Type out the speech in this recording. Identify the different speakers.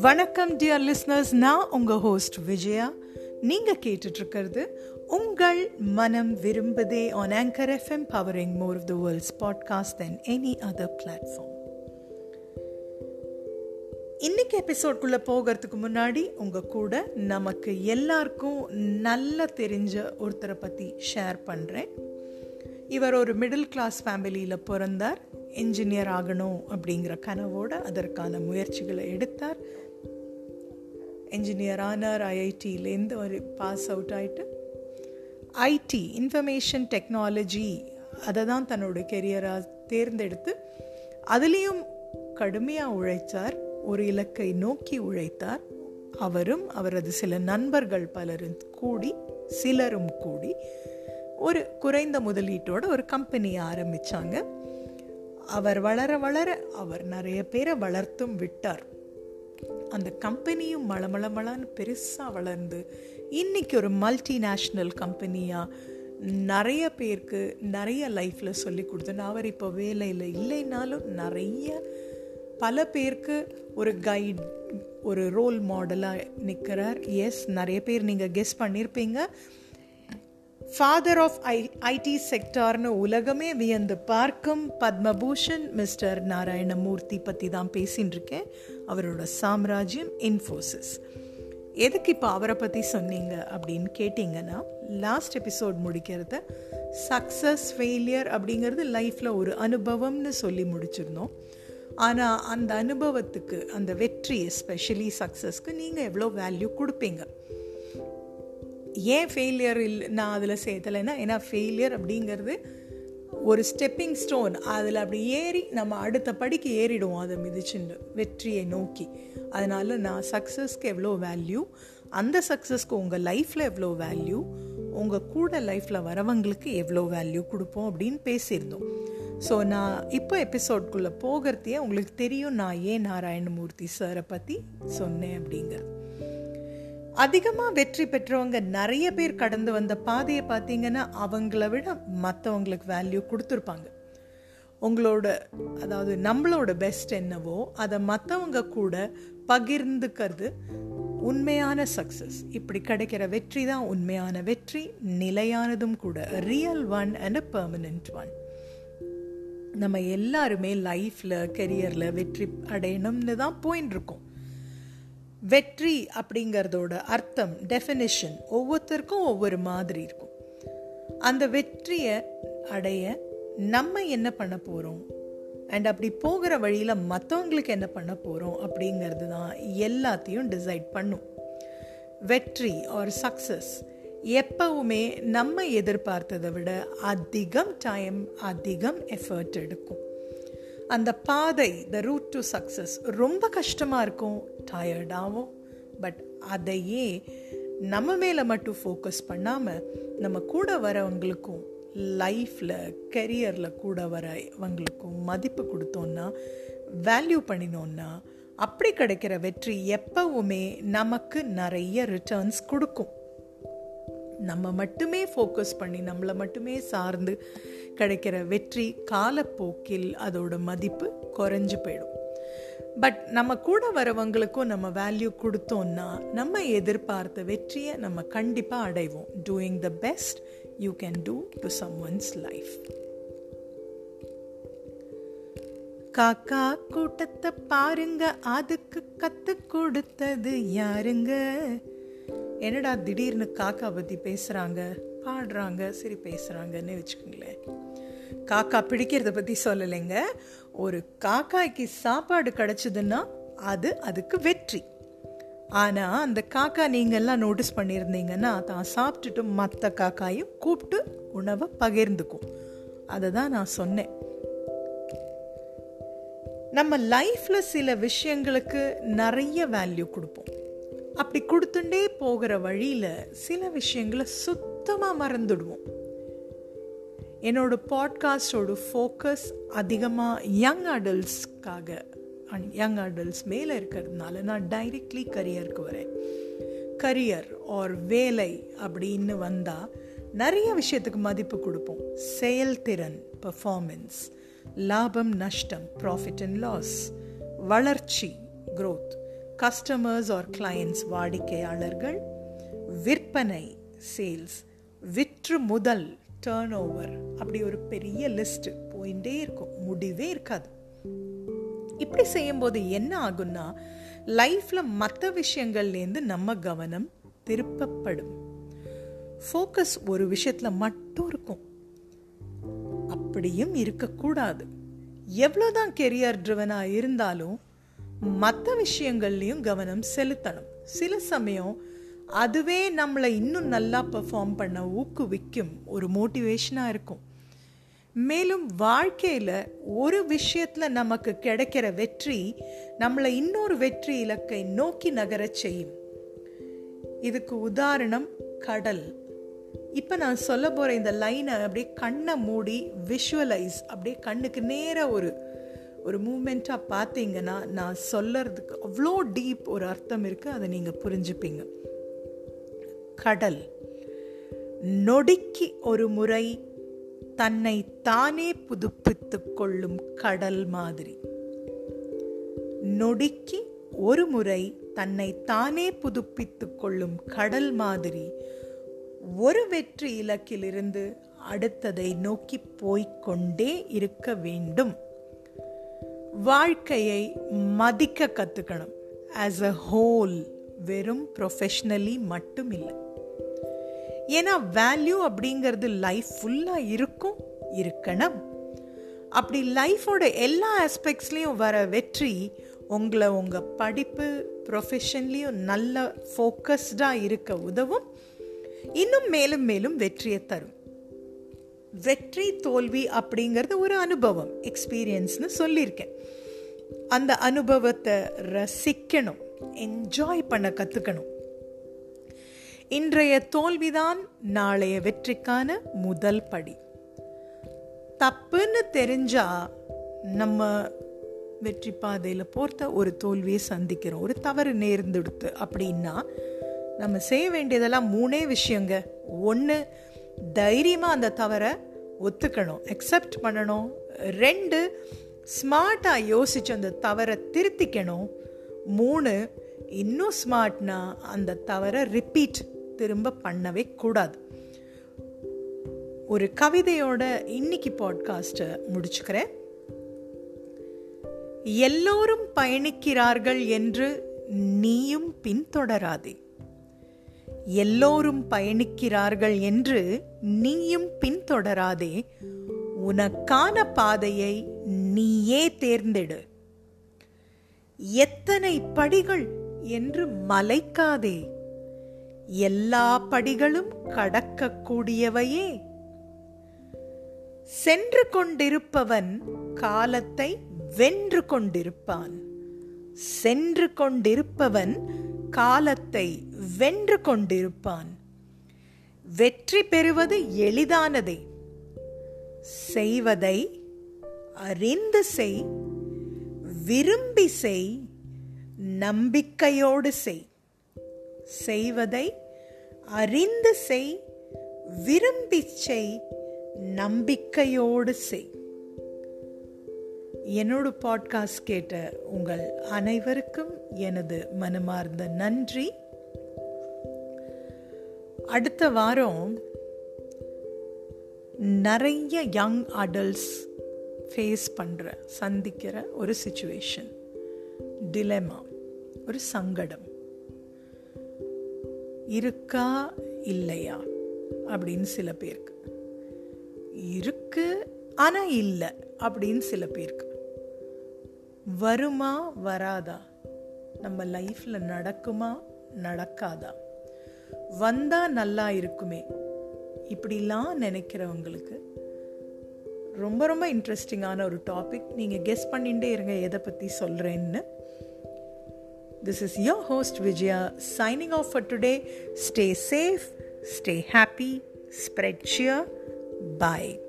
Speaker 1: வணக்கம் dear listeners நான் உங்க ஹோஸ்ட் விஜயா. நீங்க கேட்டுட்டு இருக்கிறது உங்கள் மனம் விரும்புதே on Anchor FM powering more of the world's podcast then any other platform இன்னைக்கு எபிசோட்குள்ளே போகிறதுக்கு முன்னாடி உங்கள் கூட நமக்கு எல்லாருக்கும் நல்லா தெரிஞ்ச ஒருத்தரை பற்றி ஷேர் பண்ணுறேன் இவர் ஒரு மிடில் கிளாஸ் ஃபேமிலியில் பிறந்தார். என்ஜினியர் ஆகணும் அப்படிங்கிற கனவோடு அதற்கான முயற்சிகளை எடுத்தார். என்ஜினியர் ஆனார் ஐஐடியிலேருந்து ஒரு பாஸ் அவுட் ஆகிட்டு ஐடி இன்ஃபர்மேஷன் டெக்னாலஜி அதை தான் தன்னோட கெரியராக தேர்ந்தெடுத்து அதுலேயும் கடுமையாக உழைத்தார் ஒரு இலக்கை நோக்கி உழைத்தார். அவரும் அவரது சில நண்பர்கள் பலரும் கூடி சிலரும் கூடி ஒரு குறைந்த முதலீட்டோட ஒரு கம்பெனியை ஆரம்பித்தாங்க அவர் வளர வளர அவர் நிறைய பேரை வளர்த்தும் விட்டார். அந்த கம்பெனியும் மளமளமளன்னு பெருசாக வளர்ந்து இன்னைக்கு ஒரு மல்டிநேஷ்னல் கம்பெனியாக நிறைய பேருக்கு நிறைய லைஃப்பில் சொல்லி கொடுத்து அவர் இப்போ வேலையில் இல்லைனாலும் நிறைய பல பேருக்கு ஒரு கைட் ஒரு ரோல் மாடலாக நிற்கிறார் எஸ் நிறைய பேர் நீங்கள் கெஸ் பண்ணியிருப்பீங்க ஃபாதர் ஆஃப் ஐ ஐடி செக்டார்னு உலகமே வியந்து பார்க்கும் பத்மபூஷன் மிஸ்டர் நாராயணமூர்த்தி பற்றி தான் பேசின்னு இருக்கேன் அவரோட சாம்ராஜ்யம் இன்ஃபோசிஸ் எதுக்கு இப்போ அவரை பற்றி சொன்னீங்க அப்படின்னு கேட்டிங்கன்னா லாஸ்ட் எபிசோட் முடிக்கிறத சக்ஸஸ் ஃபெயிலியர் அப்படிங்கிறது லைஃப்பில் ஒரு அனுபவம்னு சொல்லி முடிச்சிருந்தோம். ஆனால் அந்த அனுபவத்துக்கு அந்த வெற்றி எஸ்பெஷலி சக்ஸஸ்க்கு நீங்கள் எவ்வளோ வேல்யூ கொடுப்பீங்க? ஏன் ஃபெயிலியர் இல்லை நான் அதில் சேர்த்தலைன்னா ஏன்னா ஃபெயிலியர் அப்படிங்கிறது ஒரு ஸ்டெப்பிங் ஸ்டோன் அதில் அப்படி ஏறி நம்ம அடுத்த படிக்கு ஏறிடுவோம். அதை மிதிச்சுண்டு வெற்றியை நோக்கி. அதனால் நான் சக்ஸஸ்க்கு எவ்வளோ வேல்யூ அந்த சக்ஸஸ்க்கு உங்கள் லைஃப்பில் எவ்வளோ வேல்யூ உங்கள் கூட லைஃப்பில் வரவங்களுக்கு எவ்வளோ வேல்யூ கொடுப்போம் அப்படின்னு பேசியிருந்தோம். ஸோ நான் இப்போ எபிசோட்குள்ளே போகிறதையே உங்களுக்கு தெரியும். நான் ஏன் நாராயணமூர்த்தி சாரை பற்றி சொன்னேன் அப்படிங்கிறது அதிகமாக வெற்றி பெற்றவங்க நிறைய பேர் கடந்து வந்த பாதையை பார்த்தீங்கன்னா அவங்கள விட மற்றவங்களுக்கு வேல்யூ கொடுத்துருப்பாங்க. உங்களோட அதாவது நம்மளோட பெஸ்ட் என்னவோ அதை மற்றவங்க கூட பகிர்ந்துக்கிறது உண்மையான சக்ஸஸ் இப்படி கிடைக்கிற வெற்றி தான் உண்மையான வெற்றி நிலையானதும் கூட real one and a permanent one நம்ம எல்லாருமே லைஃப்பில் கெரியரில் வெற்றி அடையணும்னு தான் போயின்னு இருக்கோம் வெற்றி அப்படிங்கிறதோட அர்த்தம் டெஃபினிஷன் ஒவ்வொருத்தருக்கும் ஒவ்வொரு மாதிரி இருக்கும். அந்த வெற்றியை அடைய நம்ம என்ன பண்ண போகிறோம் அண்ட் அப்படி போகிற வழியில் மற்றவங்களுக்கு என்ன பண்ண போகிறோம் அப்படிங்கிறது தான் எல்லாத்தையும் டிசைட் பண்ணும். வெற்றி ஆர் சக்ஸஸ் எப்பவுமே நம்ம எதிர்பார்த்ததை விட அதிகம் டைம் அதிகம் எஃபர்ட் எடுக்கும். அந்த பாதை த ரூட் டு சக்ஸஸ் ரொம்ப கஷ்டமாக இருக்கும் டயர்டாகவும் பட் அதையே நம்ம மேலே மட்டும் ஃபோக்கஸ் பண்ணாமல் நம்ம கூட வரவங்களுக்கும் லைஃப்பில் கெரியரில் கூட வரவங்களுக்கும் மதிப்பு கொடுத்தோன்னா வேல்யூ பண்ணினோன்னா அப்படி கிடைக்கிற வெற்றி எப்பவுமே நமக்கு நிறைய ரிட்டர்ன்ஸ் கொடுக்கும். நம்ம மட்டுமே ஃபோக்கஸ் பண்ணி நம்மளை மட்டுமே சார்ந்து கிடைக்கிற வெற்றி காலப்போக்கில் அதோட மதிப்பு குறைஞ்சு போயிடும். பட் நம்ம கூட வரவங்களுக்கும் நம்ம வேல்யூ கொடுத்தோம்னா நம்ம எதிர்பார்த்த வெற்றியை நம்ம கண்டிப்பாக அடைவோம். Doing the best you can do to someone's life காக்கா கூட்டத்தை பாருங்க அதுக்கு கத்து கொடுத்தது யாருங்க? என்னடா திடீர்னு காக்கா பற்றி பேசுகிறாங்க பாடுறாங்க. சரி பேசுகிறாங்கன்னு வச்சுக்கோங்களேன். காக்கா பிடிக்கிறத பற்றி சொல்லலைங்க. ஒரு காக்காய்க்கு சாப்பாடு கிடச்சிதுன்னா அது அதுக்கு வெற்றி. ஆனால் அந்த காக்கா நீங்கள்லாம் நோட்டீஸ் பண்ணியிருந்தீங்கன்னா தான் சாப்பிட்டுட்டு மற்ற காக்காயும் கூப்பிட்டு உணவை பகிர்ந்துக்கும். அதை தான் நான் சொன்னேன். நம்ம லைஃப்பில் சில விஷயங்களுக்கு நிறைய வேல்யூ கொடுப்போம். அப்படி கொடுத்துட்டே போகிற வழியில் சில விஷயங்களை சுத்தமாக மறந்துடுவோம். என்னோட பாட்காஸ்டோட ஃபோக்கஸ் அதிகமாக யங் அடல்ட்ஸ்க்காக அண்ட் யங் அடல்ட்ஸ் மேலே இருக்கிறதுனால நான் டைரெக்ட்லி கரியருக்கு வரேன். கரியர் ஆர் வேலை அப்படின்னு வந்தால் நிறைய விஷயத்துக்கு மதிப்பு கொடுப்போம். செயல்திறன் பர்ஃபார்மென்ஸ் லாபம் நஷ்டம் ப்ராஃபிட் அண்ட் லாஸ் வளர்ச்சி க்ரோத் கஸ்டமர்ஸ் ஆர் கிளையண்ட்ஸ் வாடிக்கையாளர்கள் விற்பனை சேல்ஸ் விற்று முதல் டேர்ன் ஓவர் அப்படி ஒரு பெரிய லிஸ்ட் போயிட்டே இருக்கும். முடிவே இருக்காது. இப்படி செய்யும்போது என்ன ஆகும்னா லைஃப்ல மற்ற விஷயங்கள்லேருந்து நம்ம கவனம் திருப்பப்படும். ஃபோக்கஸ் ஒரு விஷயத்துல மட்டும் இருக்கும். அப்படியும் இருக்கக்கூடாது. எவ்வளோதான் கெரியர் ட்ரிவனாக இருந்தாலும் மற்ற விஷயங்கள்லையும் கவனம் செலுத்தணும். சில சமயம் அதுவே நம்மளை இன்னும் நல்லா பெர்ஃபார்ம் பண்ண ஊக்குவிக்கும் ஒரு மோட்டிவேஷனாக இருக்கும். மேலும் வாழ்க்கையில் ஒரு விஷயத்தில் நமக்கு கிடைக்கிற வெற்றி நம்மளை இன்னொரு வெற்றி இலக்கை நோக்கி நகரச் செய்யும். இதுக்கு உதாரணம் கடல். இப்போ நான் சொல்ல போகிற இந்த லைனை அப்படியே கண்ணை மூடி விஷுவலைஸ் அப்படியே கண்ணுக்கு நேராக ஒரு ஒரு மூமெண்ட்டாக பார்த்தீங்கன்னா நான் சொல்லறதுக்கு அவ்வளோ டீப் ஒரு அர்த்தம் இருக்குது அதை நீங்கள் புரிஞ்சுப்பீங்க. கடல். நொடிக்கு ஒரு முறை தன்னை தானே புதுப்பித்து கொள்ளும் கடல் மாதிரி. நொடிக்கு ஒரு முறை தன்னை தானே புதுப்பித்து கொள்ளும் கடல் மாதிரி ஒரு வெற்றி இலக்கிலிருந்து அடுத்ததை நோக்கி போய்கொண்டே இருக்க வேண்டும். வாழ்க்கையை மதிக்க கற்றுக்கணும் ஆஸ் அ ஹோல் வெறும் ப்ரொஃபஷ்னலி மட்டும் இல்லை ஏன்னா வேல்யூ அப்படிங்கிறது லைஃப் ஃபுல்லாக இருக்கும் இருக்கணும். அப்படி லைஃபோட எல்லா ஆஸ்பெக்ட்ஸ்லேயும் வர வெற்றி உங்களை உங்கள் படிப்பு ப்ரொஃபஷன்லேயும் நல்ல ஃபோக்கஸ்டாக இருக்க உதவும். இன்னும் மேலும் மேலும் வெற்றியை தரும். வெற்றி தோல்வி அப்படிங்கிறது ஒரு அனுபவம் எக்ஸ்பீரியன்ஸ்னு சொல்லியிருக்கேன். அந்த அனுபவத்தை ரசிக்கணும் என்ஜாய் பண்ண கற்றுக்கணும் இன்றைய தோல்விதான் நாளைய வெற்றிக்கான முதல் படி. தப்புன்னு தெரிஞ்சா நம்ம வெற்றி பாதையில் போர்த்த ஒரு தோல்வியை சந்திக்கிறோம் ஒரு தவறு நேர்ந்துடுத்து அப்படின்னா நம்ம செய்ய வேண்டியதெல்லாம் மூணே விஷயங்க. ஒன்று தைரியமாக அந்த தவறை ஒத்துக்கணும் அக்செப்ட் பண்ணணும். ரெண்டு ஸ்மார்ட்டாக யோசிச்சு அந்த தவறை திருத்திக்கணும். மூணு இன்னும் ஸ்மார்ட்னா அந்த தவறை ரிப்பீட் திரும்ப பண்ணவே கூடாது. ஒரு கவிதையோட இன்னைக்கு பாட்காஸ்ட்டை முடிச்சுக்கிறேன். எல்லோரும் பயணிக்கிறார்கள் என்று நீயும் பின்தொடராதே. எல்லோரும் பயணிக்கிறார்கள் என்று நீயும் பின்தொடராதே. உனக்கான பாதையை நீயே தேர்ந்தெடு. எத்தனை படிகள் என்று மலைக்காதே. எல்லா படிகளும் கடக்கக்கூடியவையே. சென்று கொண்டிருப்பவன் காலத்தை வென்று கொண்டிருப்பான். சென்று கொண்டிருப்பவன் காலத்தை வென்று கொண்டிருப்பான். வெற்றி பெறுவது எளிதானதே. செய்வதை அறிந்து செய் விரும்பி செய் நம்பிக்கையோடு செய். செய்வதை அறிந்து செய் விரும்பி செய் நம்பிக்கையோடு செய். என்னோட பாட்காஸ்ட் கேட்ட உங்கள் அனைவருக்கும் எனது மனமார்ந்த நன்றி. அடுத்த வாரம் நிறைய யங் அடல்ட்ஸ் ஃபேஸ் பண்ணுற சந்திக்கிற ஒரு சுச்சுவேஷன் டிலெமா ஒரு சங்கடம். இருக்கா இல்லையா அப்படின்னு சில பேருக்கு. இருக்கு ஆனால் இல்லை அப்படின்னு சில பேருக்கு. வருமா வராதா? நம்ம லைஃப்பில் நடக்குமா நடக்காதா? வந்தால் நல்லா இருக்குமே. இப்படிலாம் நினைக்கிறவங்களுக்கு ரொம்ப ரொம்ப இன்ட்ரெஸ்டிங்கான ஒரு டாபிக் நீங்கள் கெஸ் பண்ணிகிட்டே இருங்க எதை பற்றி சொல்கிறேன்னு this is your host Vijaya signing off for today stay safe stay happy spread cheer bye